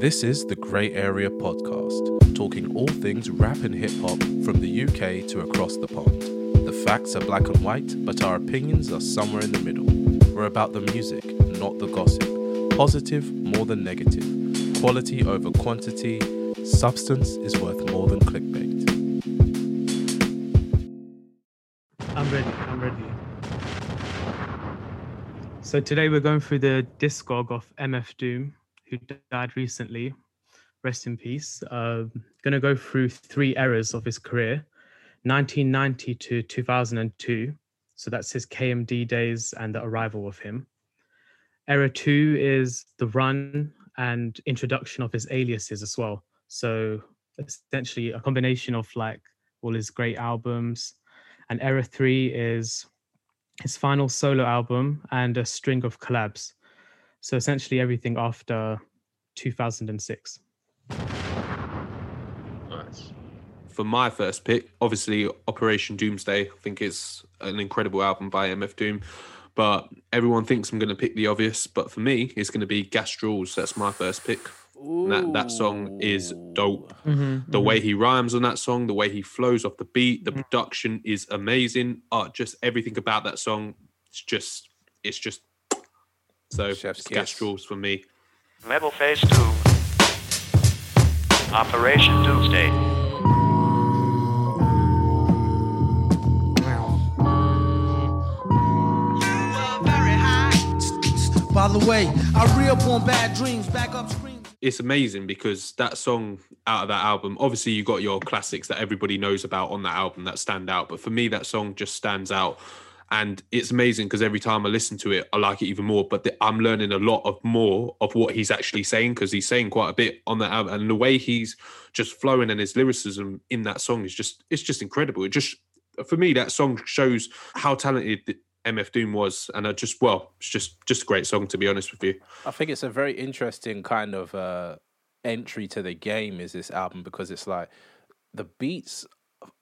This is the Grey Area Podcast, talking all things rap and hip hop from the UK to across the pond. The facts are black and white, but our opinions are somewhere in the middle. We're about the music, not the gossip. Positive more than negative. Quality over quantity. Substance is worth more than clickbait. I'm ready. I'm ready. So today we're going through the discog of MF Doom, who died recently. Rest in peace. Uh, going to go through three eras of his career 1990 to 2002. So that's his KMD days and the arrival of him. Era two is the run and introduction of his aliases as well. So essentially a combination of like all his great albums. And era three is his final solo album and a string of collabs. So essentially everything after 2006. Nice. for my first pick, obviously Operation Doomsday. I think it's an incredible album by MF Doom. But everyone thinks I'm going to pick the obvious. But for me, it's going to be Gas Drawls. That's my first pick. That that song is dope. Mm-hmm, the mm-hmm. way he rhymes on that song, the way he flows off the beat, the mm. production is amazing. Oh, just everything about that song. It's just, it's just. So Chef's it's kiss. Gas Drawls for me. Metal Phase 2. Operation Doomsday. By the way, I re up on bad dreams, back up screams. it's amazing because that song out of that album obviously you got your classics that everybody knows about on that album that stand out but for me that song just stands out and it's amazing because every time i listen to it i like it even more. But the, i'm learning a lot of more of what he's actually saying because he's saying quite a bit on that album. And the way he's just flowing and his lyricism in that song is just it's just incredible. It just for me that song shows how talented mf doom was. And i just well it's just just a great song to be honest with you. I think it's a very interesting kind of uh, entry to the game. Is this album because it's like the beats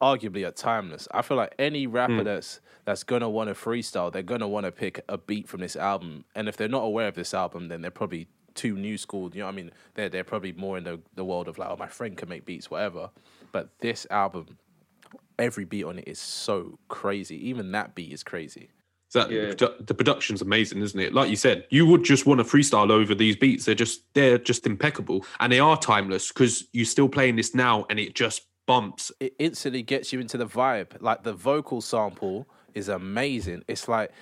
arguably are timeless. I feel like any rapper mm. that's that's gonna want to freestyle, they're gonna want to pick a beat from this album. And if they're not aware of this album, then they're probably too new school. You know, what I mean, they're they're probably more in the the world of like, oh, my friend can make beats, whatever. But this album, every beat on it is so crazy. Even that beat is crazy. Exactly. Yeah. The, produ- the production's amazing, isn't it? Like you said, you would just want to freestyle over these beats. They're just they're just impeccable, and they are timeless because you're still playing this now, and it just bumps. it instantly gets you into the vibe. Like the vocal sample is amazing. It's like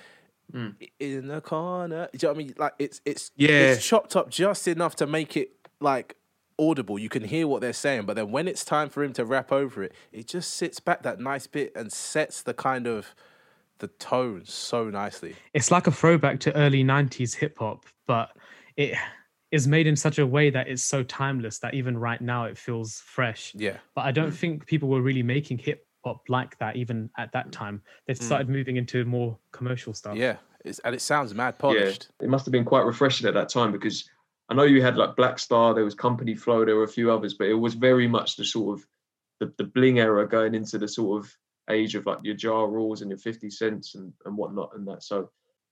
hmm. in the corner. Do you know what I mean? Like it's it's Yeah. it's chopped up just enough to make it like audible. You can hear what they're saying, but then when it's time for him to rap over it, it just sits back that nice bit and sets the kind of the tone so nicely. It's like a throwback to early 90s hip hop, but it is made in such a way that it's so timeless that even right now it feels fresh. Yeah. But I don't mm. think people were really making hip hop like that even at that mm. time. They mm. started moving into more commercial stuff. Yeah. It's, and it sounds mad polished. Yeah, it must have been quite refreshing at that time because I know you had like Black Star, there was Company Flow, there were a few others, but it was very much the sort of the, the bling era going into the sort of age of like your Ja Rules and your 50 cents and, and whatnot and that. So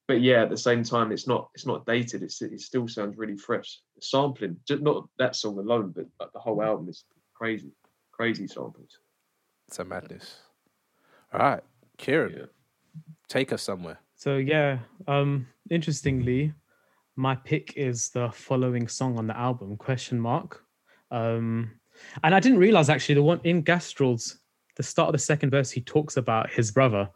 but yeah, at the same time it's not it's not dated, it's it still sounds really fresh. Sampling, just not that song alone, but like the whole album is crazy, crazy samples. It's a madness. All right. Kieran, Yeah. take us somewhere. So yeah, um interestingly, my pick is the following song on the album, question mark. Um and I didn't realize actually the one in Gas Drawls, the start of the second verse, he talks about his brother.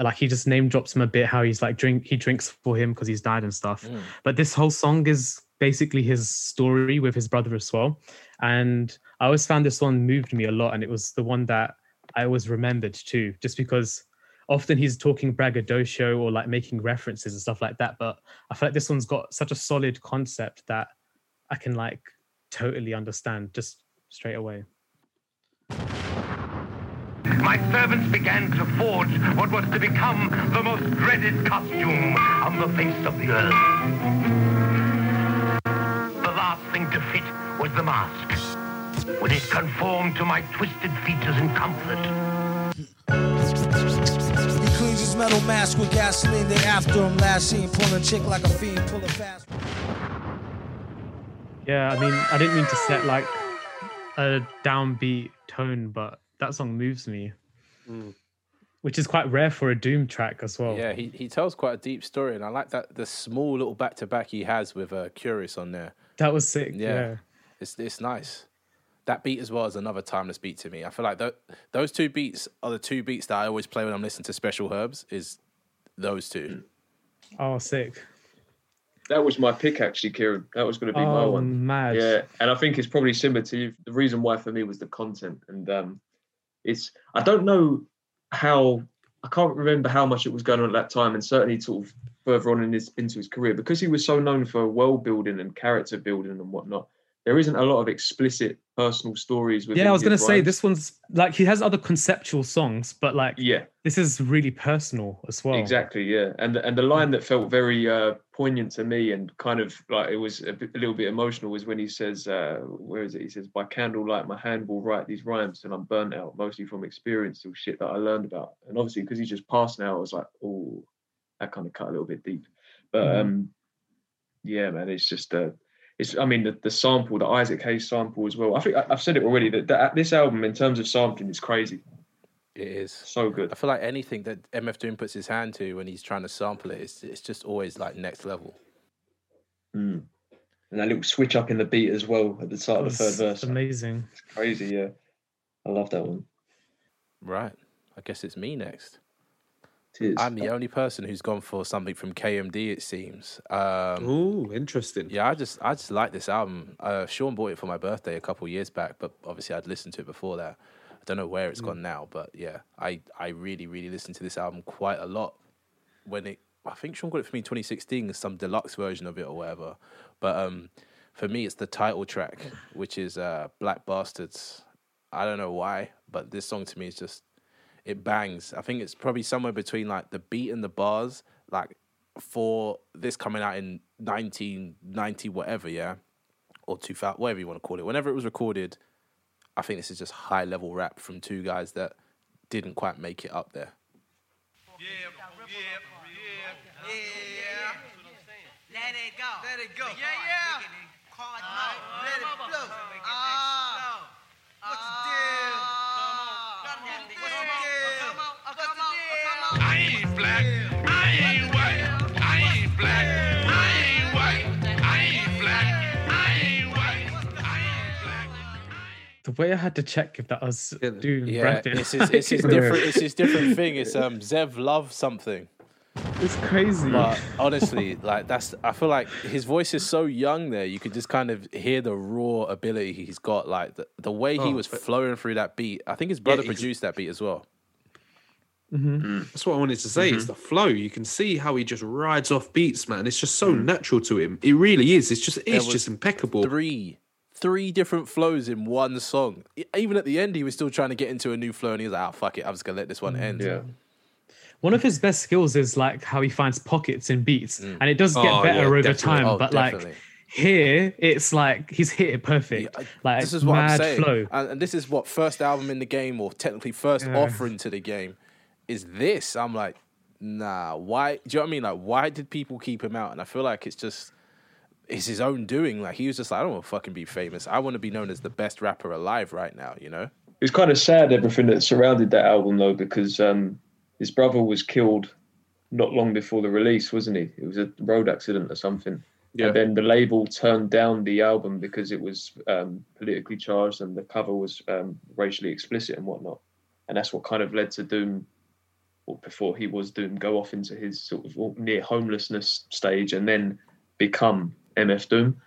Like he just name drops him a bit how he's like drink he drinks for him because he's died and stuff. Mm. But this whole song is basically his story with his brother as well. And I always found this one moved me a lot, and it was the one that I always remembered too, just because often he's talking braggadocio or like making references and stuff like that. But I feel like this one's got such a solid concept that I can like totally understand just straight away. My servants began to forge what was to become the most dreaded costume on the face of the earth. The last thing to fit was the mask. Would it conform to my twisted features in comfort? He cleans his metal mask with gasoline. They after him last seen pulling a chick like a fiend, pull a fast. Yeah, I mean, I didn't mean to set like a downbeat tone, but that song moves me, Mm. which is quite rare for a Doom track as well. Yeah, he, he tells quite a deep story, and I like that the small little back to back he has with uh, Kurious on there. That was sick. Yeah. Yeah. It's it's nice. That beat as well is another timeless beat to me. I feel like tho- those two beats are the two beats that I always play when I'm listening to Special Herbs. Is those two? Oh, sick. That was my pick, actually, Kieran. That was going to be my one. mad. Yeah, and I think it's probably similar to you. The reason why for me was the content, and um, it's I don't know how I can't remember how much it was going on at that time, and certainly sort of further on in his into his career because he was so known for world building and character building and whatnot. There isn't a lot of explicit personal stories. Yeah, I was gonna say this one's like he has other conceptual songs, but like Yeah, this is really personal as well. Exactly, yeah, and and the line that felt very uh, poignant to me and kind of like it was a, bit, a little bit emotional was when he says, uh, "Where is it?" He says, "By candlelight, my hand will write these rhymes, and I'm burnt out mostly from experience or shit that I learned about." And obviously, because he's just passed now, I was like, "Oh, that kind of cut a little bit deep." But Mhm. um, yeah, man, it's just uh, it's. I mean, the, the sample, the Isaac Hayes sample as well. I think I, I've said it already that, that this album, in terms of sampling, is crazy, It is. so good. I feel like anything that MF Doom puts his hand to when he's trying to sample it, it's, it's just always like next level. Mm. And that little switch up in the beat as well at the start of the third verse. amazing. It's crazy, yeah. I love that one. Right. I guess it's me next. It is. I'm the only person who's gone for something from KMD. It seems. Um, Oh, interesting. Yeah, I just I just like this album. Uh, Sean bought it for my birthday a couple years back, but obviously I'd listened to it before that. I don't know where it's gone now, but yeah, I I really really listened to this album quite a lot when it. I think Sean got it for me in 2016, some deluxe version of it or whatever. But um, for me, it's the title track, which is uh, Black Bastards. I don't know why, but this song to me is just it bangs. I think it's probably somewhere between like the beat and the bars, like for this coming out in 1990, whatever, yeah, or 2000, whatever you want to call it. Whenever it was recorded, I think this is just high level rap from two guys that didn't quite make it up there. Yeah, yeah, yeah, yeah. Let it go. Let it go. Yeah, yeah. Let it flow. Ah. What's the deal? Way I had to check if that was Yeah, Doom Yeah, rapping. it's his, it's his different, it's his different thing. It's um Zev Love something. It's crazy. But honestly, like that's I feel like his voice is so young there. You could just kind of hear the raw ability he's got. Like the, the way he Oh, was but- flowing through that beat. I think his brother ex- produced that beat as well. That's what I wanted to say. Mm-hmm. It's the flow. You can see how he just rides off beats, man. It's just so Mm. natural to him. It really is. It's just it's was just impeccable. Three, three different flows in one song. Even at the end, he was still trying to get into a new flow, and he was like, "Oh fuck it, I'm just gonna let this one end." yeah. One of his best skills is like how he finds pockets in beats, mm. and it does get Oh, better yeah, over definitely. time. Oh, but definitely. like here, it's like he's hit it perfect. I- like this is what mad I'm saying, flow. And, and this is what first album in the game, or technically first Yeah. offering to the game, is this. I'm like, nah. Why? Do you know what I mean? Like, why did people keep him out? And I feel like it's just it's his own doing. Like he was just like, I don't want to fucking be famous. I want to be known as the best rapper alive right now. You know? It's kind of sad everything that surrounded that album though, because um, his brother was killed not long before the release, wasn't he? It was a road accident or something. Yeah. And then the label turned down the album because it was um, politically charged and the cover was um, racially explicit and whatnot. And that's what kind of led to Doom, or before he was Doom, go off into his sort of near homelessness stage and then become MF Doom.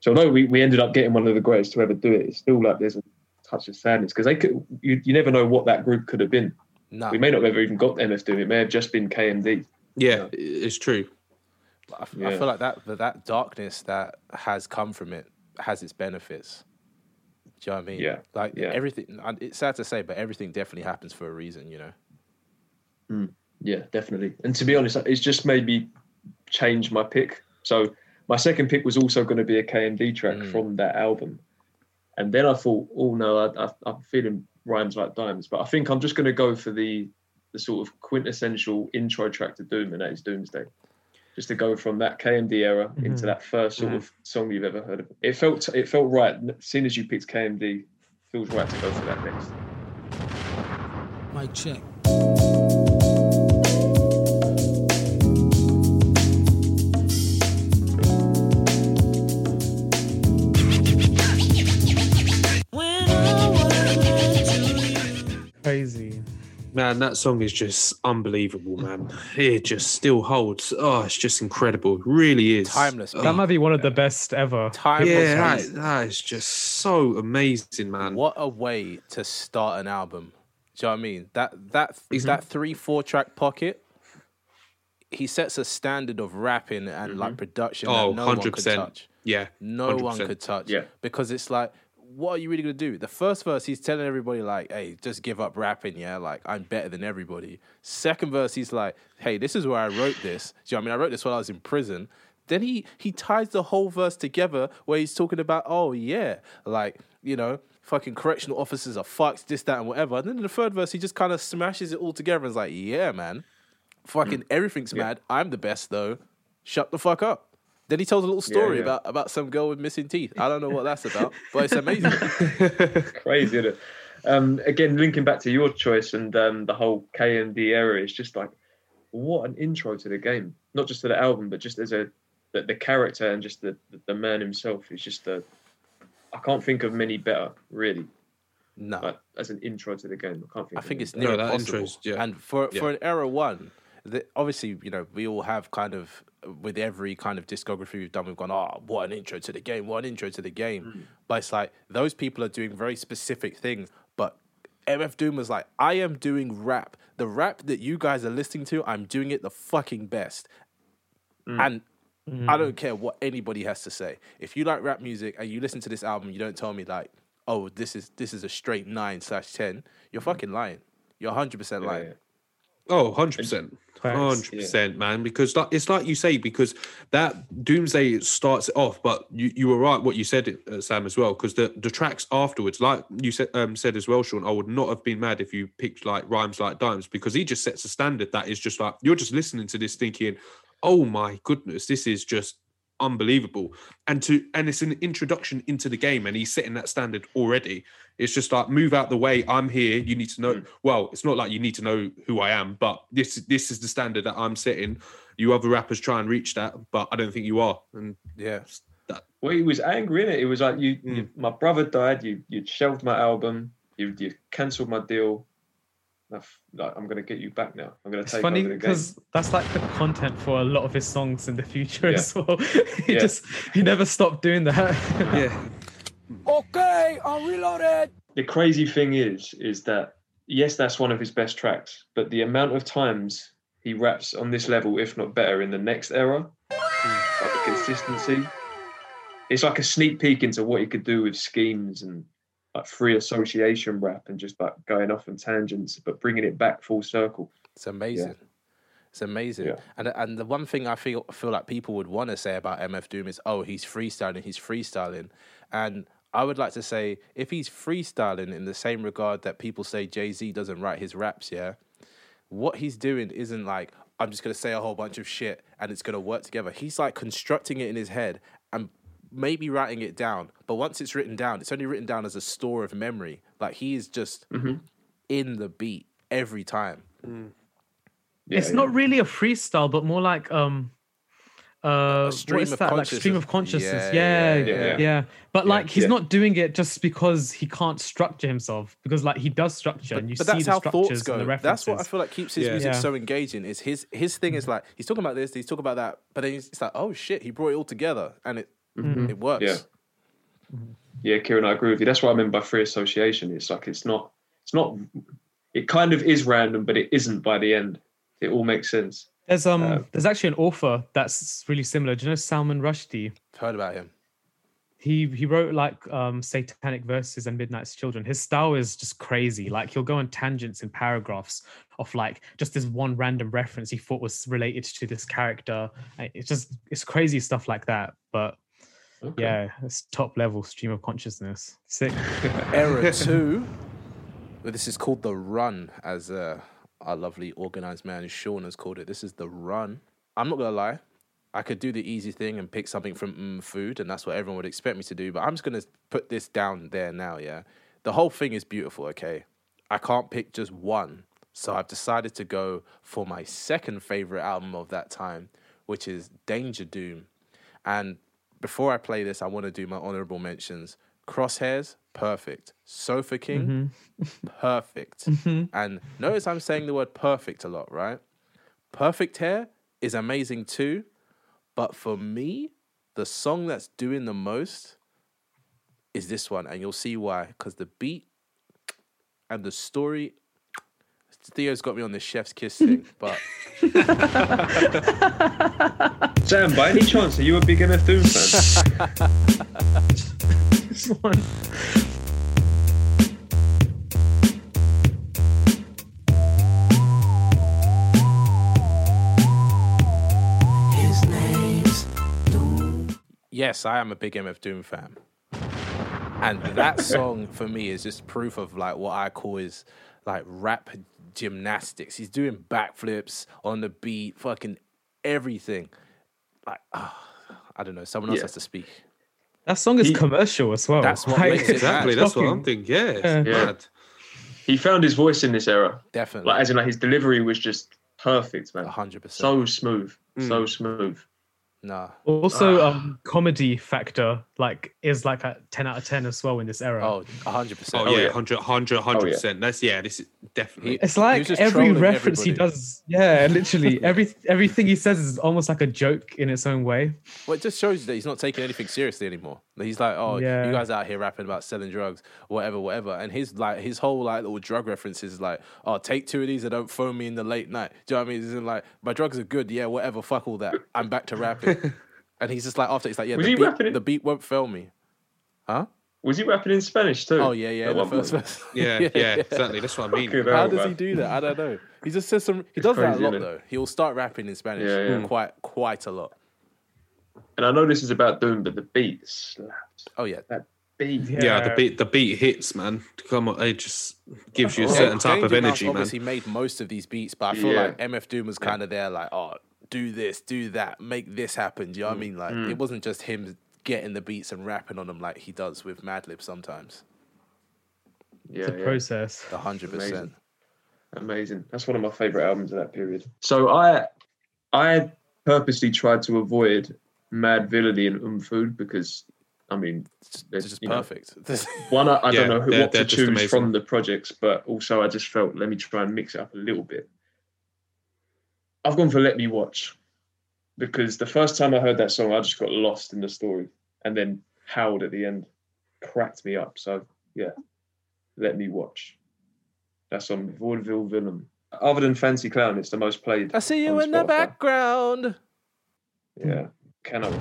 So although we, we ended up getting one of the greatest to ever do it, it's still like there's a touch of sadness because they could you, you never know what that group could have been. Nah. We may not have ever even got MF Doom. It may have just been KMD. yeah, it's true. I, Yeah. feel like that that that darkness that has come from it has its benefits. Do you know what I mean? Yeah, Like yeah. everything. It's sad to say, but everything definitely happens for a reason. You know? Hmm, yeah, definitely. And to be honest, it's just made me change my pick. So my second pick was also going to be a KMD track Mm. from that album. And then I thought, oh no, I, I, I'm feeling rhymes like diamonds. But I think I'm just going to go for the the sort of quintessential intro track to Doom, and that is Doomsday. just to go from that KMD era into Mhm. that first sort of song you've ever heard of. It felt it felt right. As soon as you picked KMD, feels right to go for that next. Mic check. Man, that song is just unbelievable, man. It just still holds. Oh, it's just incredible. It really is. Timeless. That might be one of the best ever. Timeless. Yeah, that, that is just so amazing, man. What a way to start an album. Do you know what I mean? That that Mm-hmm. that three four track pocket. He sets a standard of rapping and like production Oh, that no one could 100%. touch. Yeah. No one 100%. could touch. Yeah. Because it's like, what are you really gonna do? The first verse, he's telling everybody like, "Hey, just give up rapping, yeah. Like I'm better than everybody." Second verse, he's like, "Hey, this is where I wrote this." Do you know what I mean? I wrote this while I was in prison. Then he he ties the whole verse together where he's talking about, "Oh yeah, like you know." Fucking correctional officers are fucked, this, that, and whatever. And then in the third verse, he just kind of smashes it all together and is like, yeah, man. Fucking mm. everything's mad. I'm the best, though. Shut the fuck up. Then he tells a little story yeah. about about some girl with missing teeth. I don't know what that's about, but it's amazing. Crazy, isn't it? Um, again, linking back to your choice and um, the whole KMD era, it's just like what an intro to the game. Not just to the album, but just as a the, the character and just the, the the man himself is just a. I can't think of many better, really. No, Like as an intro to the game, I can't think. I of think any it's better. near No, that impossible. intro's- yeah. And for Yeah. for an era one, the, obviously you know we all have kind of with every kind of discography we've done, we've gone, oh, what an intro to the game, what an intro to the game. Hmm. But it's like those people are doing very specific things, but. MF Doom was like, I am doing rap. The rap that you guys are listening to, I'm doing it the fucking best. Mm. And I don't mm. care what anybody has to say. If you like rap music and you listen to this album, you don't tell me like, oh, this is this is a straight nine slash ten. You're mm. fucking lying. You're hundred percent Yeah, lying. yeah. Oh, 100%. 100%, man. Because like, it's like you say, because that Doomsday starts it off, but you, you were right what you said, uh, Sam, as well. Because the, the tracks afterwards, like you said, um, said as well, Sean, I would not have been mad if you picked like Rhymes Like Dimes because he just sets a standard that is just like, you're just listening to this thinking, oh my goodness, this is just unbelievable and to and it's an introduction into the game and he's setting that standard already it's just like move out the way i'm here you need to know well it's not like you need to know who i am but this this is the standard that i'm setting you other rappers try and reach that but i don't think you are and Yeah. that Well, he was angry in it. It was like you, Hmm. you, my brother died. You, you shelved my album. You, you cancelled my deal. I've- Like, I'm gonna get you back now. I'm gonna It's take funny over the game. because that's like the content for a lot of his songs in the future Yeah. as well. he Yeah. just he never stopped doing that. yeah Okay, I'm reloaded. the crazy thing is, is that yes, that's one of his best tracks, but the amount of times he raps on this level, if not better, in the next era, like the consistency, it's like a sneak peek into what he could do with schemes and like free association rap and just like going off on tangents, but bringing it back full circle. It's amazing. It's amazing. Yeah. And and the one thing I feel feel like people would want to say about MF Doom is, oh, he's freestyling, he's freestyling. And I would like to say, if he's freestyling in the same regard that people say Jay Z doesn't write his raps, yeah, what he's doing isn't like I'm just gonna say a whole bunch of shit and it's gonna work together. He's like constructing it in his head and maybe writing it down. But once it's written down, it's only written down as a store of memory. Like he is just in the beat every time. Yeah, it's yeah. not really a freestyle, but more like um uh stream what is of that? Like stream of consciousness. consciousness. Yeah, Yeah, yeah, yeah. yeah. But like he's yeah. not doing it just because he can't structure himself. Because like he does structure and you but see that's the how structures thoughts go. and the That's what I feel like keeps his Yeah. music Yeah. so engaging. Is his his thing is like he's talking about this, he's talking about that, but then it's like, oh shit, he brought it all together and it it works. Yeah. Yeah, Kieran, I agree with you. That's what I mean by free association. It's like it's not, it's not, it kind of is random, but it isn't by the end. It all makes sense. There's um Uh, there's actually an author that's really similar. Do you know Salman Rushdie? Heard about him. he he wrote like um satanic verses and midnight's children his style is just crazy like he'll go on tangents in paragraphs of like just this one random reference he thought was related to this character it's just it's crazy stuff like that but Okay. yeah it's top level stream of consciousness sick Era two. Well, this is called the Run, as uh, our lovely organized man Sean has called it. This is the Run. I'm not gonna lie. I could do the easy thing and pick something from mm, food, and that's what everyone would expect me to do. But I'm just gonna put this down there now. Yeah, the whole thing is beautiful. Okay, I can't pick just one, so I've decided to go for my second favorite album of that time, which is Danger Doom. And before I play this, I want to do my honorable mentions. Crosshairs, perfect. Sofa King, mm-hmm. perfect. Mm-hmm. And notice I'm saying the word perfect a lot, right? Perfect Hair is amazing too. But for me, the song that's doing the most is this one. And you'll see why. Because the beat and the story. Theo's got me on the chef's kiss thing, but Sam, by any chance, are you a big MF Doom fan? This one. yes, I am a big MF Doom fan. And that song for me is just proof of like what I call is like rap gymnastics. He's doing backflips on the beat, fucking everything. Like, ah, I don't know. Someone else Yeah. has to speak. That song is He- commercial as well. That's what Like, makes it Exactly. mad. That's what I'm thinking. Yeah. Yeah. It's Yeah. mad. he found his voice in this era. Definitely. Like, as in, like, his delivery was just perfect, man. 100%. So smooth. Mm. So smooth. Nah. Also, Ah. um, comedy factor like is like a ten out of ten as well in this era. Oh, 100%. Oh, yeah, yeah. 100, 100, 100%. That's, yeah, this is definitely. It's like every trolling reference he does. Yeah, literally every everything he says is almost like a joke in its own way. Well, it just shows that he's not taking anything seriously anymore. He's like, oh, Yeah. you guys out here rapping about selling drugs, whatever, whatever. And his like his whole like little drug references is like, oh, take two of these and don't phone me in the late night. Do you know what I mean? It's in like my drugs are good, yeah, whatever, fuck all that. I'm back to rapping. And he's just like after he's like, yeah, Was the he beat, rapping it? the beat won't fail me. Huh? Was he rapping in Spanish too? Oh yeah, yeah. at The one first point? verse. Yeah, yeah, exactly. That's what I mean. Fucking How hell, does he do that? I don't know. He just says some. He It's does that a crazy, lot innit? though. He'll start rapping in Spanish Yeah, yeah. quite quite a lot. And I know this is about Doom, but the beat slaps. Oh yeah, That Beat. Yeah, the beat the beat hits, man. Come on, it just gives you a Yeah, certain type of Danger Mouse energy, man. Obviously, made most of these beats, but I feel Yeah. like MF Doom was kind of there, like, oh, do this, do that, make this happen. Do you know what I mean? Like, Mm. it wasn't just him getting the beats and rapping on them like he does with Madlib sometimes. Yeah, It's a yeah. process. A hundred percent. Amazing. Amazing. That's one of my favorite albums of that period. So I I purposely tried to avoid Madvillainy and Um Food because I mean It's It's, just you know, perfect. one I, I Yeah, don't know who, they're- what to they're choose amazing. from the projects, but also I just felt let me try and mix it up a little bit. I've gone for Let Me Watch because the first time I heard that song, I just got lost in the story and then howled at the end, cracked me up. So yeah, Let Me Watch. That's on Vaudeville Villain. Other than Fancy Clown, it's the most played. I see you in the background. Yeah, cannot.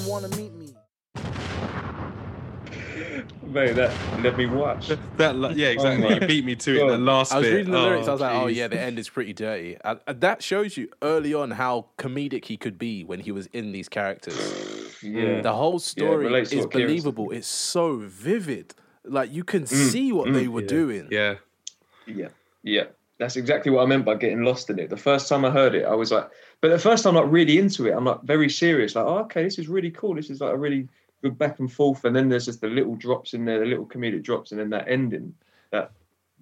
Friend friend wanna meet me. Mate, that Let Me Watch. That, la- yeah, oh exactly. my you beat me to it. God. That last I was bit. reading the oh, lyrics. I was like, oh yeah, the end is pretty dirty. And, and that shows you early on how comedic he could be when he was in these characters. Mm. Yeah. The whole story relates to is what Kieran believable. It's so vivid. Like you can mm, see what mm. they were yeah. doing. Yeah, Yeah, yeah. That's exactly what I meant by getting lost in it. The first time I heard it, I was like, but at first time, like really into it, I'm like very serious. Like, oh, okay, this is really cool. This is like a really good back and forth. And then there's just the little drops in there, the little comedic drops, and then that ending that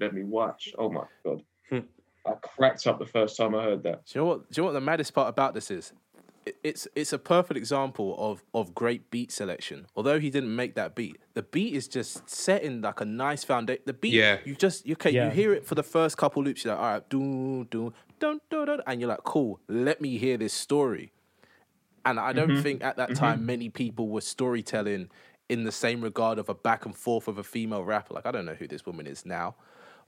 let me watch. Oh my god, Hmm. I cracked up the first time I heard that. Do you know what? Do you know what the maddest part about this is? It- It's it's a perfect example of of great beat selection. Although he didn't make that beat, the beat is just set in like a nice foundation. The beat, Yeah. you just you okay, Yeah. you hear it for the first couple loops. You're like, all right, do do dun, dun, dun, and you're like, cool. Let me hear this story. And I don't mm-hmm. think at that mm-hmm. time many people were storytelling in the same regard of a back and forth of a female rapper. Like I don't know who this woman is now,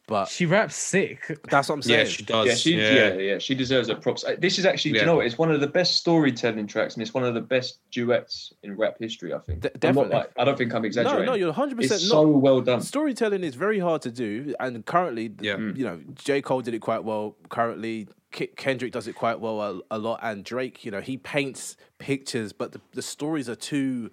But She raps sick. that's what I'm saying. Yeah, she does. Yeah, she, yeah. yeah, she deserves her props. Uh, This is actually, Yeah. you know what? It's one of the best storytelling tracks, and it's one of the best duets in rap history. I think. De- I'm not definitely. like, I don't think I'm exaggerating. no, no, you're 100 it's percent so well done. Storytelling is very hard to do, and currently, Yeah. Mm. you know, J Cole did it quite well. Currently, Kendrick does it quite well a, a lot, and Drake, you know, he paints pictures, but the, the stories are too.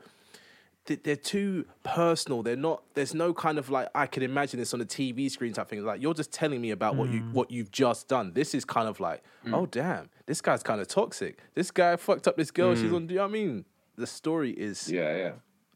They- They're too personal. They're not. There's no kind of like I can imagine this on a TV screen type thing. Like you're just telling me about what you mm. what you've just done. This is kind of like, mm. oh damn, this guy's kind of toxic. This guy fucked up this girl. She's mm. on. Do you know what I mean? The story is Yeah, yeah.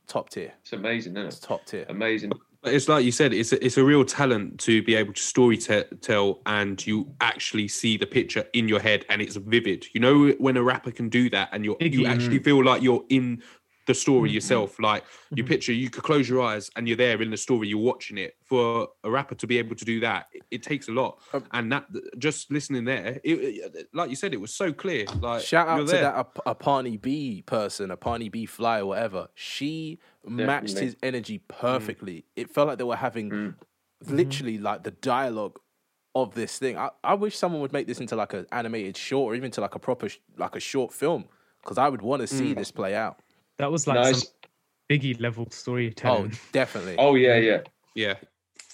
top tier. It's amazing, isn't It's top tier. Amazing. It's like you said, it's a, it's a real talent to be able to story te- tell and you actually see the picture in your head and it's vivid. You know when a rapper can do that and you you actually feel like you're in the story mm-hmm. yourself. Like you mm-hmm. picture, you could close your eyes and you're there in the story. You're watching it. For a rapper to be able to do that, it, it takes a lot. Um, and that just listening there, it, it- like you said, it was so clear. Like Shout out to there. that a, Apani B person, a Apani B fly or whatever. She matched his energy mm. perfectly. It felt like they were having mm. mm-hmm. literally like the dialogue of this thing. I, I wish someone would make this into like an animated short or even to like a proper sh- like a short film because I would want to see mm. this play out. That was like Nice. some Biggie level storytelling. Oh, definitely. Oh yeah, yeah, yeah.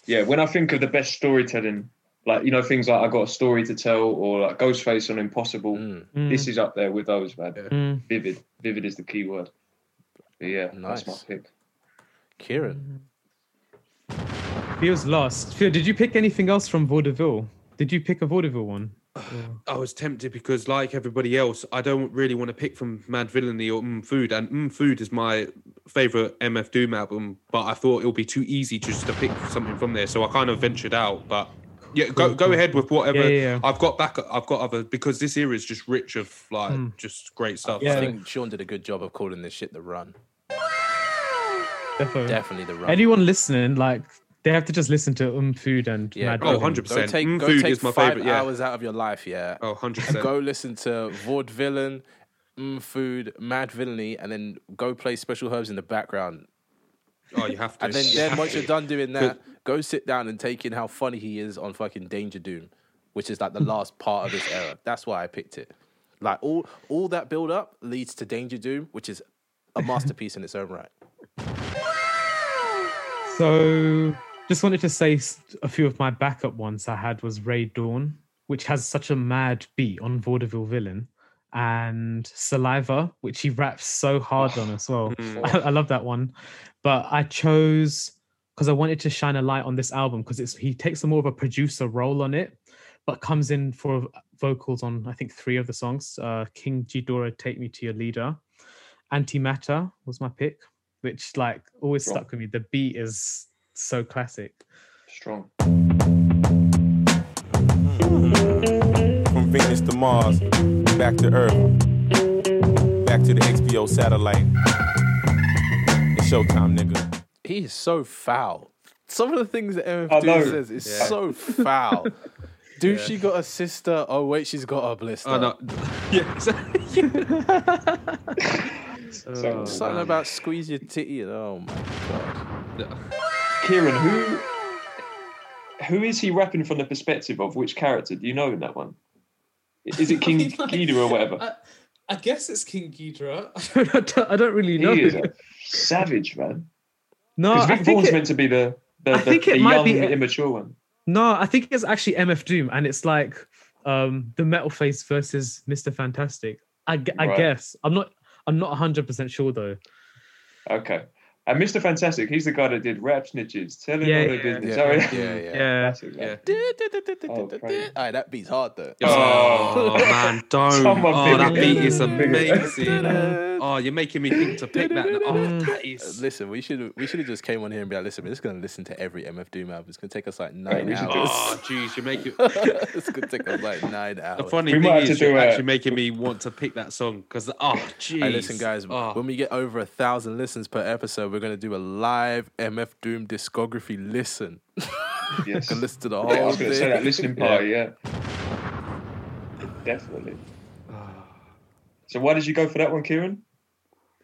yeah. When I think of the best storytelling, like you know things like I got a story to tell or like Ghostface on Impossible. Mm. Mm, This is up there with those, man. mm. Vivid, vivid is the key word. But yeah, Nice. that's my pick. Kieran. Feels lost. Phil, did you pick anything else from Vaudeville? Did you pick a Vaudeville one? I was tempted because, like everybody else, I don't really want to pick from Madvillainy or Mm Food, and Mm Food is my favorite MF Doom album. But I thought it would be too easy just to pick something from there, so I kind of ventured out. But yeah, go go ahead with whatever. Yeah, yeah, yeah. I've got back. I've got other because this era is just rich of like Mm. just great stuff. Yeah. I think Sean did a good job of calling this shit the run. Definitely. Definitely the run. Anyone listening, like, they have to just listen to Um Food and yeah, Mad Oh, Villainy. 100%. Go take, go Food take is my five favourite, yeah. hours out of your life, yeah. Oh, 100 and percent. go listen to Vaudevillain, mm, Food, Madvillainy, and then go play Special Herbs in the background. Oh, you have to. And then, You then once to. you're done doing that, go sit down and take in how funny he is on fucking Danger Doom, which is like the last part of this era. That's why I picked it. Like all all that build up leads to Danger Doom, which is a masterpiece in its own right. So, just wanted to say a few of my backup ones I had was Raedawn, which has such a mad beat on Vaudeville Villain, and Saliva, which he raps so hard on as well. Mm. I, I love that one, but I chose because I wanted to shine a light on this album because it's he takes a more of a producer role on it, but comes in for vocals on I think three of the songs. Uh, King Ghidorah, Take Me to Your Leader, Antimatter was my pick, which like always stuck with me. The beat is so classic. Strong. From Venus to Mars, back to Earth, back to the XPO satellite. It's showtime, nigga. He is so foul. Some of the things that MF I says is Yeah. so foul. Dude, she got a sister. Oh wait, she's got a blister. Oh, no. yeah. So, Something about squeeze your titty. Oh my god. Kieran, who who is he rapping from the perspective of which character? Do you know in that one? Is it King mean, like, Ghidorah or whatever? I, I guess it's King Ghidorah. I don't, I don't really know. he is a savage, man. no, Because I Vic think Vaughn's it, meant to be the the, I the, think it the might young, be- immature one. no, I think it's actually MF Doom, and it's like um the Metal Face versus Mr. Fantastic. I, I Right. guess I'm not. I'm not 100 percent sure though. Okay. And Mr. Fantastic, he's the guy that did rap snitches, telling Yeah, all the yeah, business. yeah, Oh, yeah, yeah. Yeah. Classic, Yeah. Oh, right, that beat's hard though. Oh, oh. man, don't. Someone Oh, bigger that beat is amazing. Oh, you're making me think to pick that. Oh, that Uh. Listen, we should we should have just came on here and be like, listen, we're just gonna listen to every MF Doom album. It's gonna take us like nine we hours. Oh, jeez, you're making. it's gonna take us like nine The hours. funny We thing is, you're a- actually making me want to pick that song because, oh, jeez. Hey, listen, guys. Oh. When we get over a thousand listens per episode, we're gonna do a live MF Doom discography listen. Yes. Can listen to the whole I was going to say that thing. listening party, yeah. Definitely. So why did you go for that one, Kieran?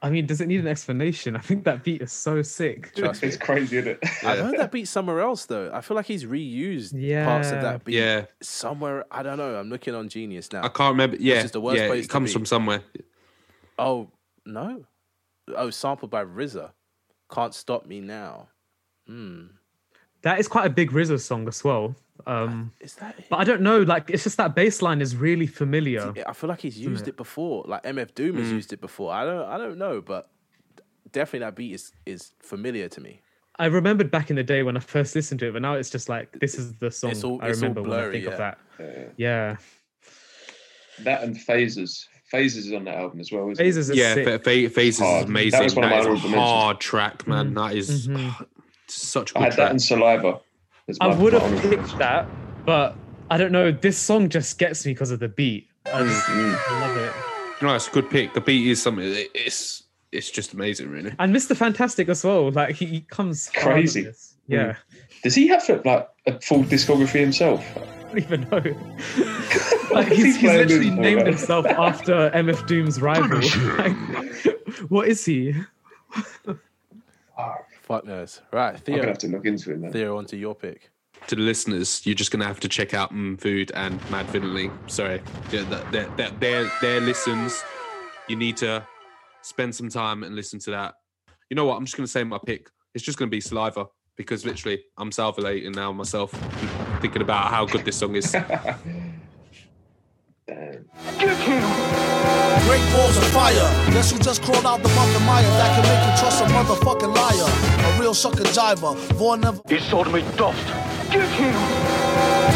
I mean, does it need an explanation? I think that beat is so sick. Trust me. It's crazy, isn't it? I've heard that beat somewhere else though. I feel like he's reused parts of that beat Yeah. somewhere. I don't know. I'm looking on Genius now. I can't remember. Yeah, is the worst yeah, place it to comes be. from somewhere. Oh no. Oh, sampled by RZA. Can't stop me now. Hmm. That is quite a big RZA song as well. Um, Is that it? but I don't know. Like, it's just that bass line is really familiar. I feel like he's used it? it before. Like MF Doom Mm. has used it before. I don't. I don't know, but definitely that beat is is familiar to me. I remembered back in the day when I first listened to it, but now it's just like this is the song all- I it's all remember when I think yeah. of that. Yeah. Yeah, That and phases. Phases is on that album as well, isn't phases is Yeah, sick. Fa- Fa- Phases is amazing. That That was is one of my a honorable mentions. hard track, man. That is Mhm. such a I good had that track. and Saliva. As I would have picked mention. that, but I don't know. This song just gets me because of the beat. I just Mm. I love it. No, it's a good pick. The beat is something. it- It's it's just amazing, really. And Mr. Fantastic as well. Like he, he comes Crazy. this. Yeah, Does he have like a full discography himself? I don't even know. like What's he he's, he's literally named man? himself after MF Doom's rival. Like, what is he? Fuck knows. Right, I'm Theo. gonna have to look into it now. Theo, onto your pick. To the listeners, you're just gonna have to check out mm, Food and Madvillainy. Sorry, yeah, that- that- that- their their listens. You need to spend some time and listen to that. You know what? I'm just gonna say my pick. It's just gonna be Saliva because literally I'm salivating now myself, thinking about how good this song is. Damn. Great balls of fire. Guess who just crawled out the Muppet Mire that can make you trust a motherfucking liar? A real sucker jiver. Vaughn never. He sold me dust. Get him.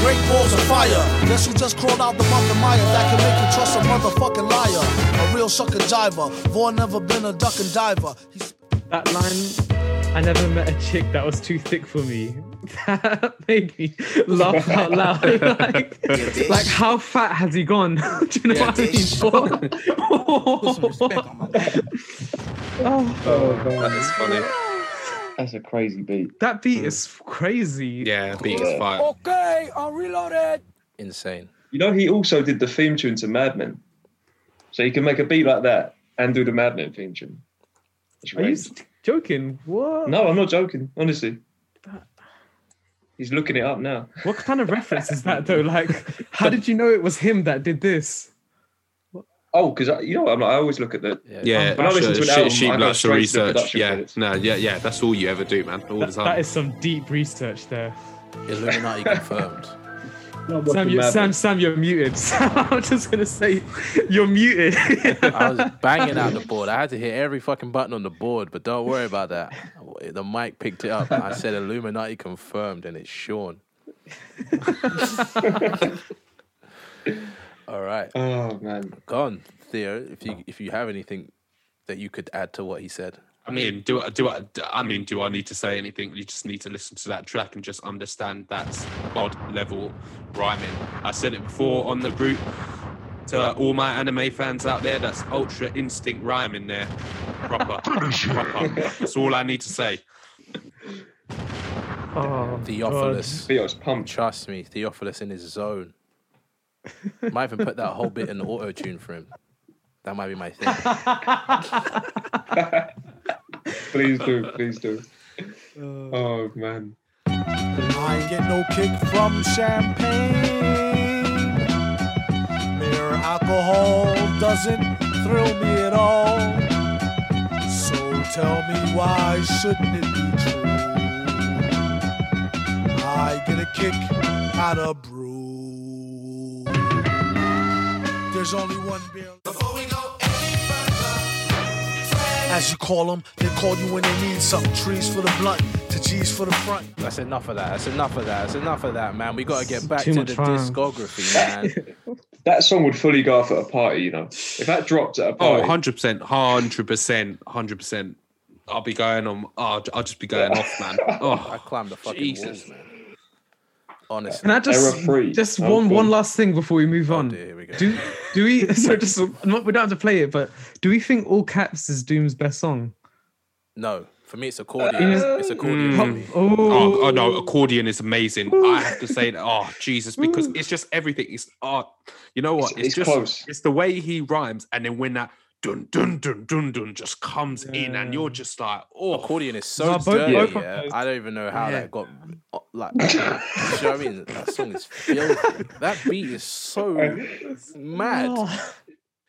Great balls of fire. Guess who just crawled out the Muppet Mire that can make you trust a motherfucking liar? A real sucker jiver. Vaughn never been a duck and diver. He's That line. I never met a chick that was too thick for me. That made me laugh out loud. like, like, how fat has he gone? Do you know what I mean? Oh. oh, that is funny. That's a crazy beat. that beat is crazy. Yeah, beat is fire. Okay, I'm reloaded. Insane. You know, he also did the theme tune to Mad Men. So he can make a beat like that and do the Mad Men theme tune. It's Are you joking? What? No, I'm not joking. Honestly. He's looking it up now. What kind of reference is that though? Like, how did you know it was him that did this? Oh, because you know what? I'm like, I always look at the. Yeah, When I listen to an she, album, she I go loves straight research. Yeah, credits. no, yeah, yeah. That's all you ever do, man. All the time. that is some deep research there. Illuminati confirmed. Sam, you, Sam, Sam, you're muted. I'm just gonna say, you're muted. I was banging out the board. I had to hit every fucking button on the board, but don't worry about that. The mic picked it up. I said Illuminati confirmed, and it's Sean. All right, Oh man. gone, Theo. If you if you have anything that you could add to what he said, I mean, do I do I? I mean, do I need to say anything? You just need to listen to that track and just understand that's odd level rhyming. I said it before on the group to all my anime fans out there. That's ultra instinct rhyming there, proper, proper. That's all I need to say. oh, Theophilus. Theo's pumped. Trust me, Theophilus in his zone. Might even put that whole bit in the auto tune for him. That might be my thing. Please do. Please do. Uh, oh man. I get no kick from champagne. Mere alcohol doesn't thrill me at all. So tell me why shouldn't it be true? I get a kick out of brew. There's only one beer. Before we go any further, as you call them, they call you when they need something. Trees for the blunt, to G's for the front. That's enough of that. That's enough of that. That's enough of that, man. We got to get back Too to the fun. discography, man. That song would fully go off at a party, you know. If that dropped at a party. Oh, party, 100%, 100%, 100%. I'll be going on. I'll, I'll just be going off, man. Oh, I Oh, climbed the fucking Jesus. walls, man. Honestly. Can I just Error-free. just one God. one last thing before we move oh, on? dear, here we go. Do do we? So just not, we don't have to play it, but do we think All Caps is Doom's best song? No, for me, it's accordion. Uh, it's mm. accordion for me. Oh oh, oh, oh no, accordion is amazing. I have to say that. Oh Jesus, because it's just everything. It's art. You know what? It's- it's just close. it's the way he rhymes, and then when that dun dun dun dun dun just comes in, and you're just like, oh, Accordion is so No, dirty. both of yeah. I don't even know how Yeah. that got uh, like. you know what I mean? That song is filthy. That beat is so mad. Oh.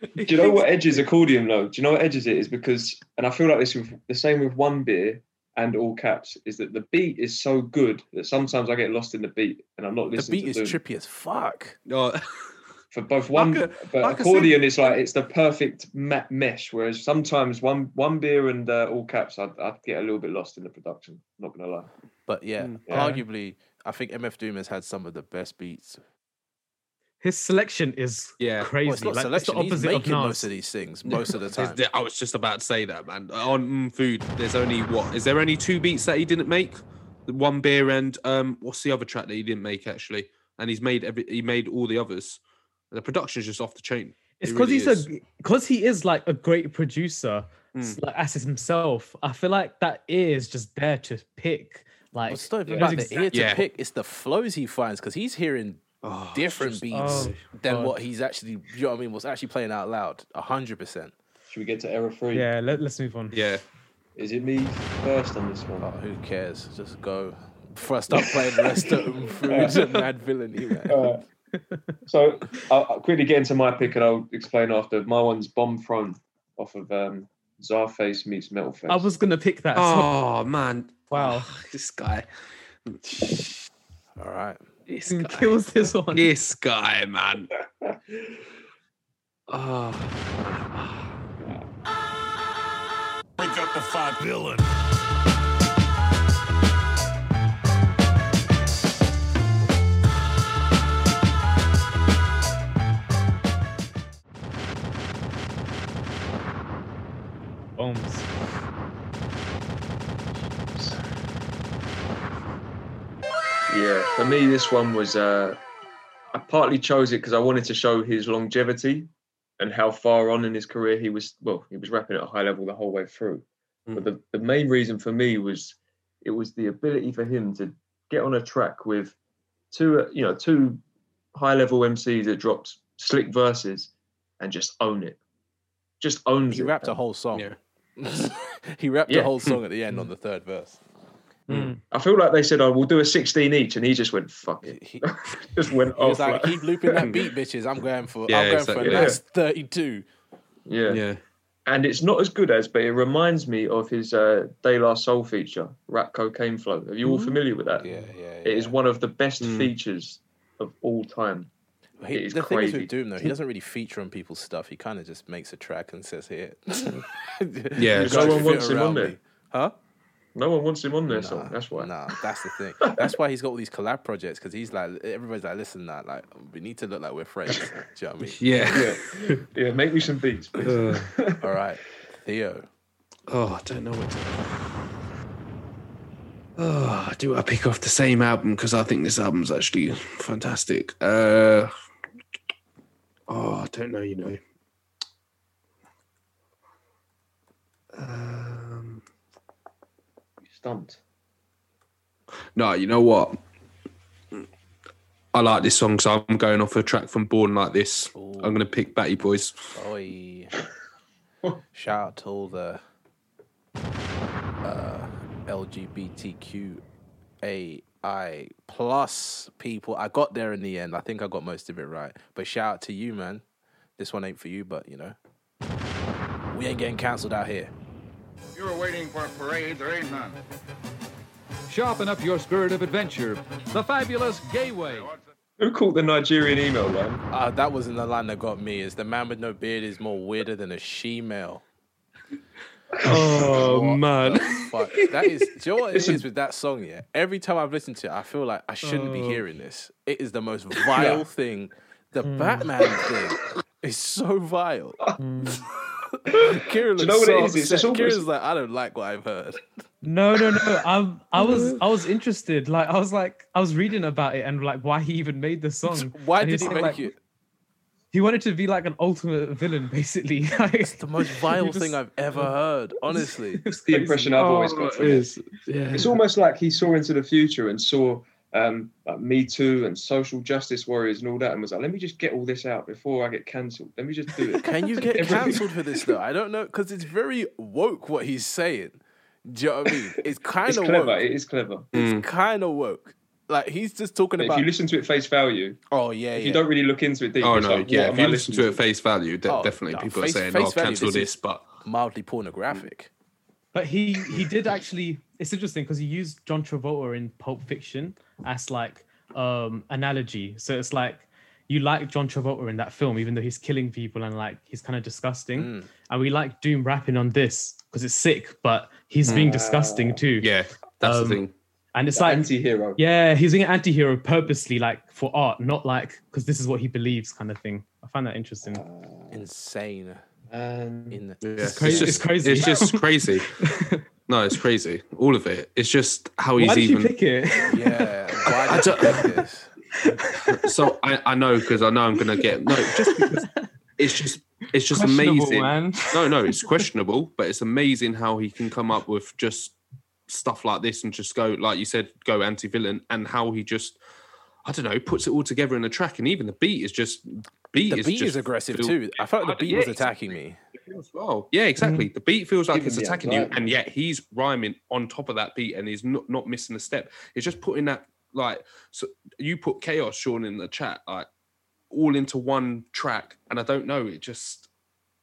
Do you know what edges accordion though? Do you know what edges it is? Because, and I feel like this with the same with one beer and all caps, is that the beat is so good that sometimes I get lost in the beat and I'm not The beat to is Doom. trippy as fuck. oh, For both one, could- but like accordion is like it's the perfect mesh. Whereas sometimes one one beer and uh, all caps, I'd, I'd get a little bit lost in the production. Not gonna lie. But yeah, Mm. Yeah. arguably, I think MF Doom has had some of the best beats. His selection is Yeah. Crazy. Well, it's not like, selection. It's the He's opposite of making Nas. most of these things most of the time. I was just about to say that, man. On mm, food, there's only what? Is there only two beats that he didn't make? One beer and um, what's the other track that he didn't make actually? And he's made every he made all the others. The production is just off the chain. It's It because really he's is. a because he is like a great producer, Mm. like as himself. I feel like that ear is just there to pick. Like Well, it's not even about the ear to Yeah. pick; it's the flows he finds because he's hearing Oh, different just- beats oh, than God. what he's actually. You know what I mean? Was actually playing out loud. hundred percent. Should we get to error three? yeah. Let, let's move on. Yeah. Is it me first on this one? Oh, who cares? Just go. Before I start playing the rest of them foods and mad villainy, man. Alright. so I'll, I'll quickly get into my pick and I'll explain after. My one's Bomb Thrown off of um, Czarface meets Metalface. I was gonna pick that. as well. Oh man. Wow. Oh, this guy. All right. This guy. kills this one. This guy, man. Oh. Break up the five villain. Bombs. Yeah, for me, this one was. Uh, I partly chose it because I wanted to show his longevity and how far on in his career he was. Well, he was rapping at a high level the whole way through. But the, the main reason for me was it was the ability for him to get on a track with two, uh, you know, two high level MCs that dropped slick verses and just own it. Just owns He it. rapped a whole song. Yeah. he rapped Yeah. a whole song at the end on the third verse. Mm. I feel like they said, "Oh, we'll do a 16 each," and he just went, "Fuck it." He, just went he was off. like, like- keep looping that beat, bitches. I'm going for. Yeah, I'm going exactly. for a Yeah. nice 32. yeah. Yeah. and it's not as good as, but it reminds me of his uh, De La Soul feature, Rock Co.Kane Flow. Are you all familiar with that? Yeah, yeah. It is one of the best Mm. features of all time. He, It is the thing is with Doom though, he doesn't really feature on people's stuff. He kind of just makes a track and says here. Yeah, no one wants him on there. me. Huh? No one wants him on their Nah, song. That's why. Nah, that's the thing. That's why he's got all these collab projects because he's like, everybody's like, listen, that like we need to look like we're friends. Do you know what I mean? Yeah. Yeah, yeah. Make me some beats, please. Uh, All right, Theo. oh, I don't know what to. Oh, do I pick off the same album because I think this album's actually fantastic. Uh, oh, I don't know. You know. Um, Stumped. no, you know what? I like this song, so I'm going off a track from Born Like This. I'm going to pick Batty Boys. Oi. Shout out to all the uh, LGBTQAI plus people. I got there in the end. I think I got most of it right. But shout out to you, man. This one ain't for you, but you know, we ain't getting cancelled out here. You're waiting for a parade, there ain't none. Sharpen up your spirit of adventure. The fabulous Gayway. Who caught the Nigerian email line? Uh, that wasn't the line that got me. Is the man with no beard is more weirder than a she-male. Oh, man. fuck? That is, do you know what it is with that song? Yeah, every time I've listened to it, I feel like I shouldn't be Oh. hearing this. It is the most vile thing. The hmm. Batman thing is so vile. Kieran hmm. Do you looks know what so it is? It's just almost- Kieran's like, I don't like what I've heard. No, no, no. I'm, I was, I was interested. Like, I was like, I was reading about it and like why he even made the song. Why And did he saying, make like, it? He wanted to be like an ultimate villain, basically. Like, It's the most vile he thing I've ever heard. Honestly, It's the impression I've always Oh, got it from it. is. Yeah. It's almost like he saw into the future and saw um, like Me Too and social justice warriors and all that, and was like, let me just get all this out before I get cancelled. Let me just do it. Can you get cancelled for this though? I don't know because it's very woke what he's saying. Do you know what I mean? It's kind of clever. woke. It is clever. It's kind of woke. Like he's just talking But if about. you listen to it face value, oh yeah, if yeah. you don't really look into it deep, Oh no, like, yeah. If am I you listen to it face value, de- Oh, definitely no, people face- are saying, face "Oh, value, cancel this this," but mildly pornographic. But he he did actually. It's interesting because he used John Travolta in Pulp Fiction as like um analogy. So it's like you like John Travolta in that film, even though he's killing people and like he's kind of disgusting. Mm. And we like Doom rapping on this because it's sick, but he's being disgusting too. yeah, that's Um, the thing. And it's The like anti-hero. yeah, he's being an anti-hero purposely, like for art, not like because this is what he believes, kind of thing. I find that interesting. Uh, Insane. And In the, Yeah. It's, crazy- just it's crazy. It's just crazy. no, it's crazy. All of it. It's just how Why he's did even. you pick it? yeah. Why did you don't- pick this? so I, I know because I know I'm gonna get no. Just because it's just it's just amazing. man. No, no, it's questionable, but it's amazing how he can come up with just stuff like this and just go like you said, go anti-villain, and how he just I don't know puts it all together in a track, and even the beat is just beat The is beat just is aggressive feel- too. I felt like the beat Yeah, was attacking me. Well. Yeah, exactly. The beat feels like Giving it's me attacking you, and yet he's rhyming on top of that beat, and he's not not missing a step. It's just putting that like so. You put chaos, Sean, in the chat, like all into one track, and I don't know. It just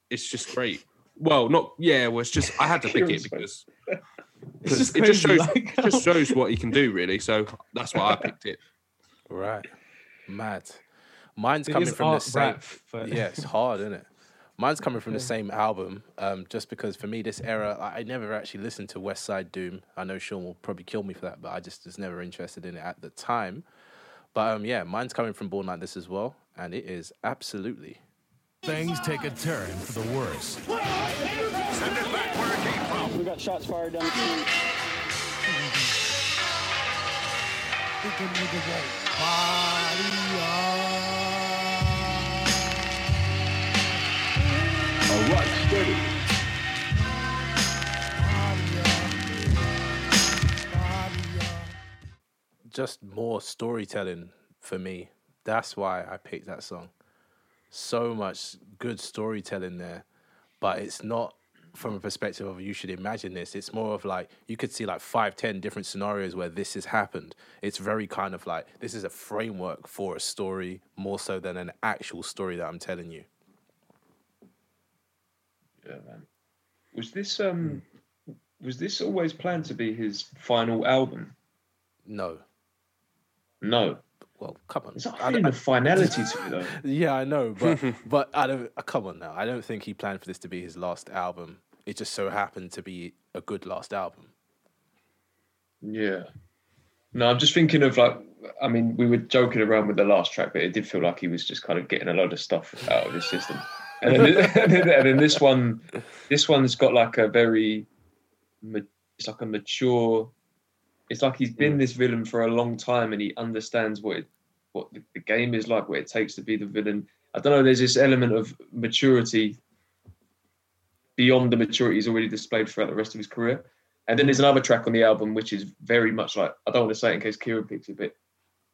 it's just great. Well, not yeah. Well, it's just I had to pick it because It's just it just shows like- it just shows what he can do really. So that's why I picked it. Right. Mad. Mine's It coming from the same. rap, but- Yeah, it's hard, isn't it? Mine's coming from the same album, um, just because for me this era, I I never actually listened to West Side Doom. I know Sean will probably kill me for that, but I just was never interested in it at the time. But um, yeah, mine's coming from Born Like This as well, and it is absolutely. Things take a turn for the worse. Send it back where it came from. We got shots fired down the street. All right, steady. just more storytelling for me. That's why I picked that song. So much good storytelling there, but it's not from a perspective of you should imagine this. It's more of like you could see like five, ten different scenarios where this has happened. It's very kind of like this is a framework for a story more so than an actual story that I'm telling you. Yeah, man. Was this um was this always planned to be his final album? No, No. well, come on. There's not I- of finality to it though. Yeah, I know, but but I don't. uh, Come on now, I don't think he planned for this to be his last album. It just so happened to be a good last album. Yeah. No, I'm just thinking of like I mean, we were joking around with the last track, but it did feel like he was just kind of getting a load of stuff out of his system. And then, and then, and then this one, this one's got like a very, it's like a mature. It's like he's been mm. this villain for a long time, and he understands what it, what the, the game is like, what it takes to be the villain. I don't know. There's this element of maturity beyond the maturity he's already displayed throughout the rest of his career. And then there's another track on the album which is very much like I don't want to say it in case Kieran picks it, but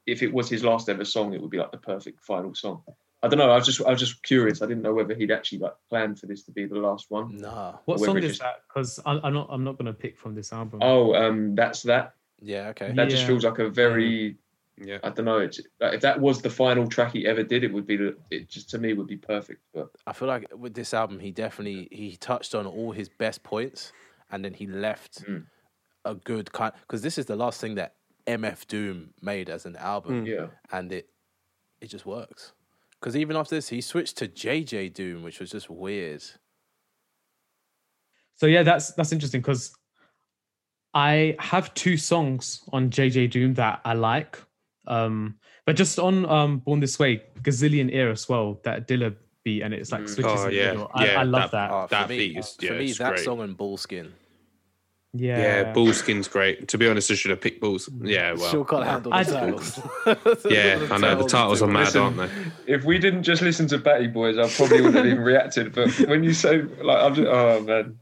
if it was his last ever song, it would be like the perfect final song. I don't know. I was just I was just curious. I didn't know whether he'd actually like planned for this to be the last one. Nah. What song is just- that? Because I'm not I'm not gonna pick from this album. Oh, um, that's that. Yeah. Okay. That just feels like a very Yeah. I don't know. It's, like, if that was the final track he ever did, it would be. It just to me would be perfect. But I feel like with this album, he definitely he touched on all his best points, and then he left Mm. a good kind. Because this is the last thing that MF Doom made as an album, yeah, and it it just works. Because even after this, he switched to JJ Doom, which was just weird. So yeah, that's that's interesting because I have two songs on JJ Doom that I like. Um, but just on um Born This Way, Gazillion Ear as well, that Dilla beat and it's like Mm. switches Oh, in yeah. I, yeah, I love that- that. Uh, That for me, beat is- for yeah, me it's that great. song and Ballskin. Yeah. Yeah, Ballskin's great. To be honest, I should have picked Bulls. Yeah, well, Sure can't handle the titles. yeah, I know the titles are mad, Listen, aren't they? if we didn't just listen to Batty Boys, I probably wouldn't have even reacted. But when you say like, I'm just, oh man,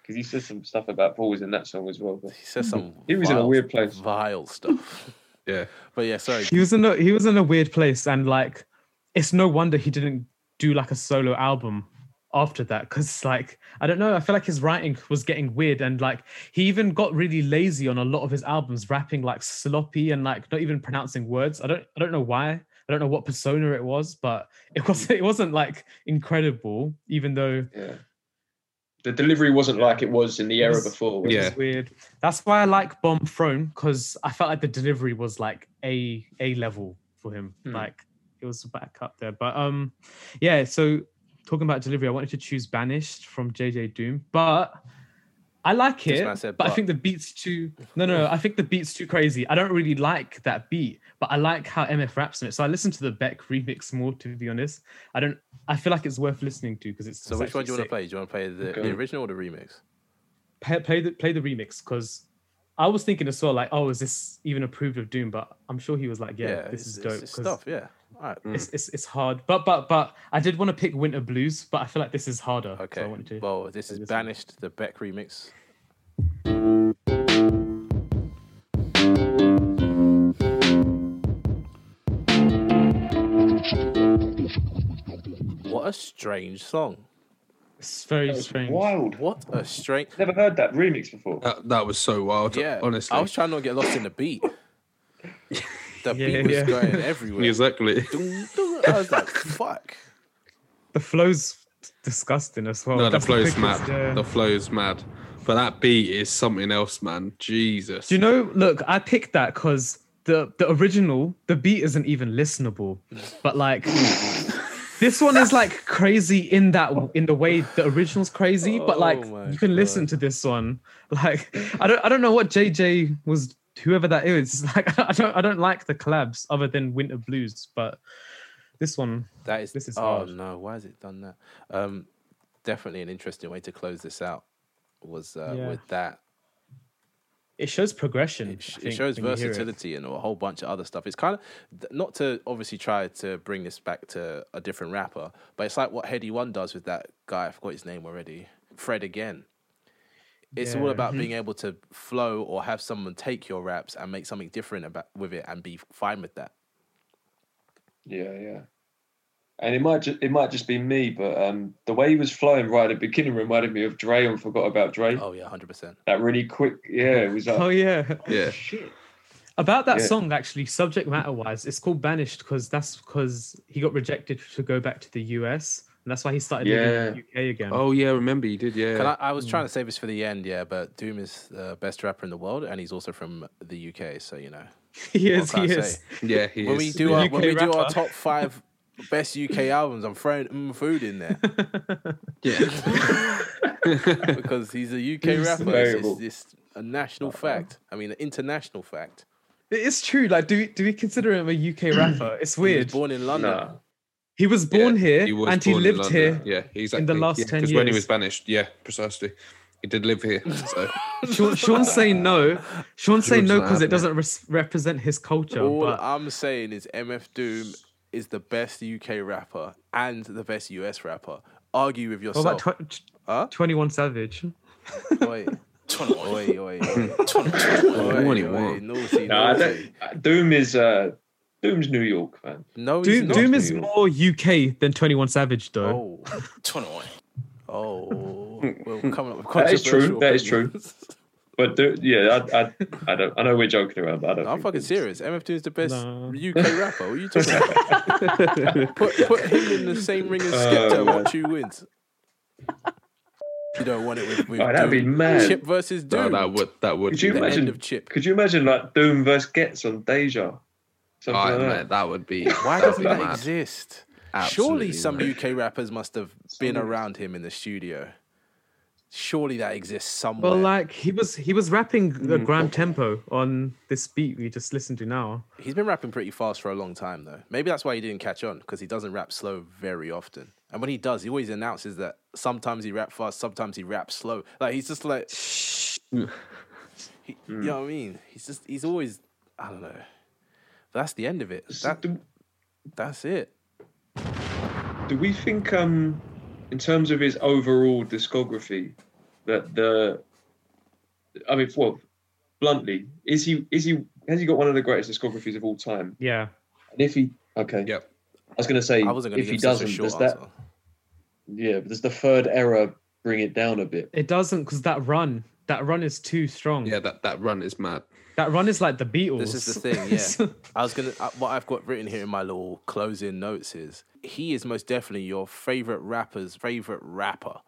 because he said some stuff about balls in that song as well. But He says some. He was in a weird place. Vile stuff. Yeah. But yeah, sorry. he was in a he was in a weird place, and like, it's no wonder he didn't do like a solo album after that because like i don't know i feel like his writing was getting weird and like he even got really lazy on a lot of his albums rapping like sloppy and like not even pronouncing words i don't i don't know why i don't know what persona it was but it was it wasn't like incredible even though Yeah. The delivery wasn't like it was in the era was- before. was it it? was weird that's why i like bomb thrown because i felt like the delivery was like a a level for him Hmm. like it was back up there but um yeah so talking about delivery i wanted to choose banished from jj doom but i like it man said but i think the beat's too no no i think the beat's too crazy i don't really like that beat but i like how mf raps on it so i listen to the beck remix more to be honest i don't i feel like it's worth listening to because it's So it's which one do you want to play? Do you want to play the, the original or the remix? play, play the play the remix because I was thinking as well, like, oh, is this even approved of Doom? But I'm sure he was like, yeah, this is dope. it's 'cause stuff. Yeah. All right. It's, it's it's hard, but but but I did want to pick Winter Blues, but I feel like this is harder. so Okay. I wanted to. Well, this is this one. banished the Beck remix. What a strange song. it's very strange. wild. What a strange. Never heard that remix before. That, that was so wild. Yeah. honestly. I was trying not to get lost in the beat. The Yeah, beat was yeah. going everywhere. exactly. Dun, dun. I was like, fuck. The flow's disgusting as well. No, the That's flow's quickest, mad. yeah. The flow's mad. But that beat is something else, man. Jesus. Do you know? Look, I picked that because the the original, the beat isn't even listenable, but like. This one is like crazy in that in the way the original's crazy, but like Oh you can listen to this one. Like I don't I don't know what JJ was whoever that is. Like I don't I don't like the collabs other than Winter Blues, but this one That is, This is oh hard. no, why has it done that? Um, definitely an interesting way to close this out was uh, Yeah. with that. it shows progression. It, sh- I it shows hear it. versatility and a whole bunch of other stuff. It's kind of not to obviously try to bring this back to a different rapper, but it's like what Headie One does with that guy. I forgot his name already. Fred again. It's all Yeah. about being able to flow or have someone take your raps and make something different about with it and be fine with that. Yeah, yeah. And it might ju- it might just be me, but um, the way he was flowing right at the beginning reminded me of Dre and Forgot About Dre. Oh yeah, hundred percent. That really quick, yeah, it was like, Oh yeah. Yeah. shit. About that Yeah. song, actually, subject matter wise, it's called Banished because that's because he got rejected to go back to the US, and that's why he started living in the UK again. Oh yeah, remember you did, yeah. Can I, I was Hmm. trying to save this for the end, yeah, but Doom is the best rapper in the world, and he's also from the UK, so you know. he is. He is. say? yeah, he When is. we do our when we do our top five best UK albums, I'm throwing mm food in there yeah. because he's a UK rapper. It's, it's, it's a national fact. I mean, an international fact. It is true. Like, do we, do we consider him a UK rapper? It's He was weird. born in London. Nah. He was born Yeah, here he was and he born in lived here. Yeah, exactly. In the last 10 Because when he was banished, yeah, precisely. He did live here. So Sean, Sean's saying no. Sean's saying no because it doesn't res- represent his culture. All but I'm saying is MF Doom is the best UK rapper and the best US rapper. Argue with yourself. what about tw- huh? 21 Savage? Oi, oi. Oi, naughty, Nah, I naughty. don't, Doom is uh, Doom's New York, man. No, he's Doom, not. Doom is York. more UK than 21 Savage, though. Oh. 21. Oh, well, coming up with That is true, controversial that is true. But Do- yeah, I, I, I don't. I know we're joking around, but I don't. I'm fucking Doom's- serious. MF Doom is the best No. UK rapper. What are you talking about? put, put him in the same ring as oh, Skepta. Oh, man. watch who wins. You don't want it with, with Oh, that'd be Doom. mad. Chip versus no, Doom. that would that would Could you the imagine- end of Chip. Could you imagine like Doom versus Ghetts on Deja? Something Oh, like man, that. that would be Why doesn't be that mad. exist? Absolutely Surely some mad. UK rappers must have been Some- around him in the studio. Surely that exists somewhere. Well, like he was he was rapping the Mm. grand tempo on this beat we just listened to now. He's been rapping pretty fast for a long time, though. Maybe that's why he didn't catch on because he doesn't rap slow very often. And when he does, he always announces that sometimes he rap fast, sometimes he raps slow. Like he's just like, he, you know what I mean? He's just he's always I don't know. That's the end of it. So That do, that's it. do we think, um, in terms of his overall discography, that the, I mean, well, bluntly, is he is he has he got one of the greatest discographies of all time? Yeah. And if he, okay, Yep. I was going to say, I wasn't going if he give such a doesn't, short does that, answer. yeah, but does the third era bring it down a bit? It doesn't because that run, that run is too strong. Yeah, that, that run is mad. That run is like the Beatles. This is the thing, yeah. I was gonna. What I've got written here in my little closing notes is he is most definitely your favorite rapper's favorite rapper.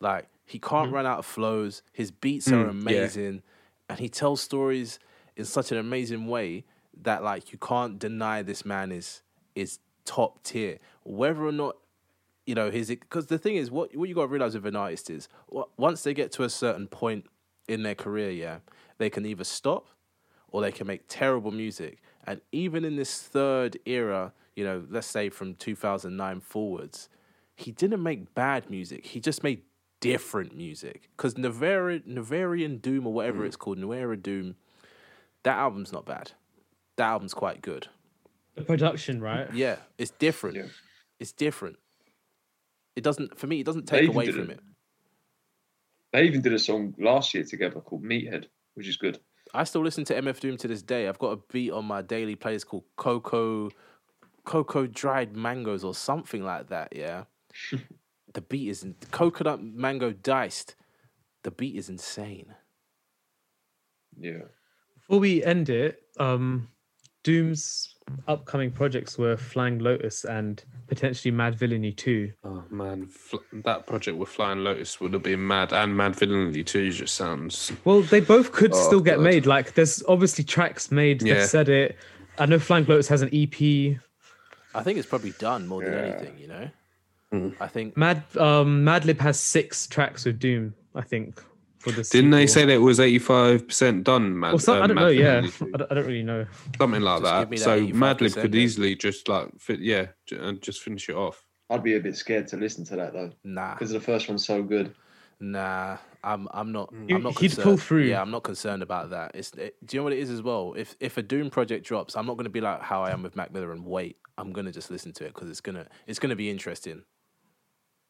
Like he can't run out of flows. His beats are. Mm, yeah. amazing, and he tells stories in such an amazing way that like you can't deny this man is is top tier. Whether or not you know his because the thing is what what you got to realize with an artist is once they get to a certain point in their career yeah they can either stop or they can make terrible music. And even in this third era you know let's say from 2009 forwards he didn't make bad music. He just made different music. Because Navarian Doom or whatever mm. it's called Nuera Doom that album's not bad. That album's quite good. The production, right? yeah it's different. Yeah. it's different. It doesn't for me it doesn't take away from it. it. They even did a song last year together called Meathead, which is good. I still listen to MF Doom to this day. I've got a beat on my daily playlist called Cocoa Cocoa Dried Mangoes or something like that, yeah. the beat is in, coconut mango diced. The beat is insane. Yeah. Before we end it, um, Doom's upcoming projects were Flying Lotus and potentially Madvillainy 2. Oh man, fl- that project with Flying Lotus would have been mad, and Madvillainy too. Just sounds. Well, they both could Oh, still get God. made. Like, there's obviously tracks made. They've said it. I know Flying Lotus has an EP. I think it's probably done more than Yeah. anything, you know? I think Mad um, Madlib has six tracks with Doom. I think for the. Didn't they say that it was eighty-five percent done, man? Or some, uh, I don't Mad know. Yeah, I don't, I don't really know. something like Just that. that So 85% Madlib could then. easily just like fit, yeah, and just finish it off. I'd be a bit scared to listen to that though, nah, because the first one's so good. nah. I'm I'm not. I'm not. he'd concerned. pull through. Yeah, I'm not concerned about that. It's. It, do you know what it is as well? If if a Doom project drops, I'm not going to be like how I am with Mac Miller and wait. I'm gonna just listen to it because it's gonna it's gonna be interesting.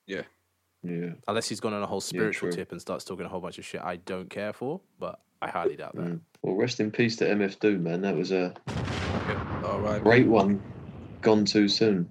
Yeah. Yeah. Unless he's gone on a whole spiritual true. tip and starts talking a whole bunch of shit I don't care for, but I highly doubt that. Mm. Well, rest in peace to MF Doom, man. That was a All right. great one. Gone too soon.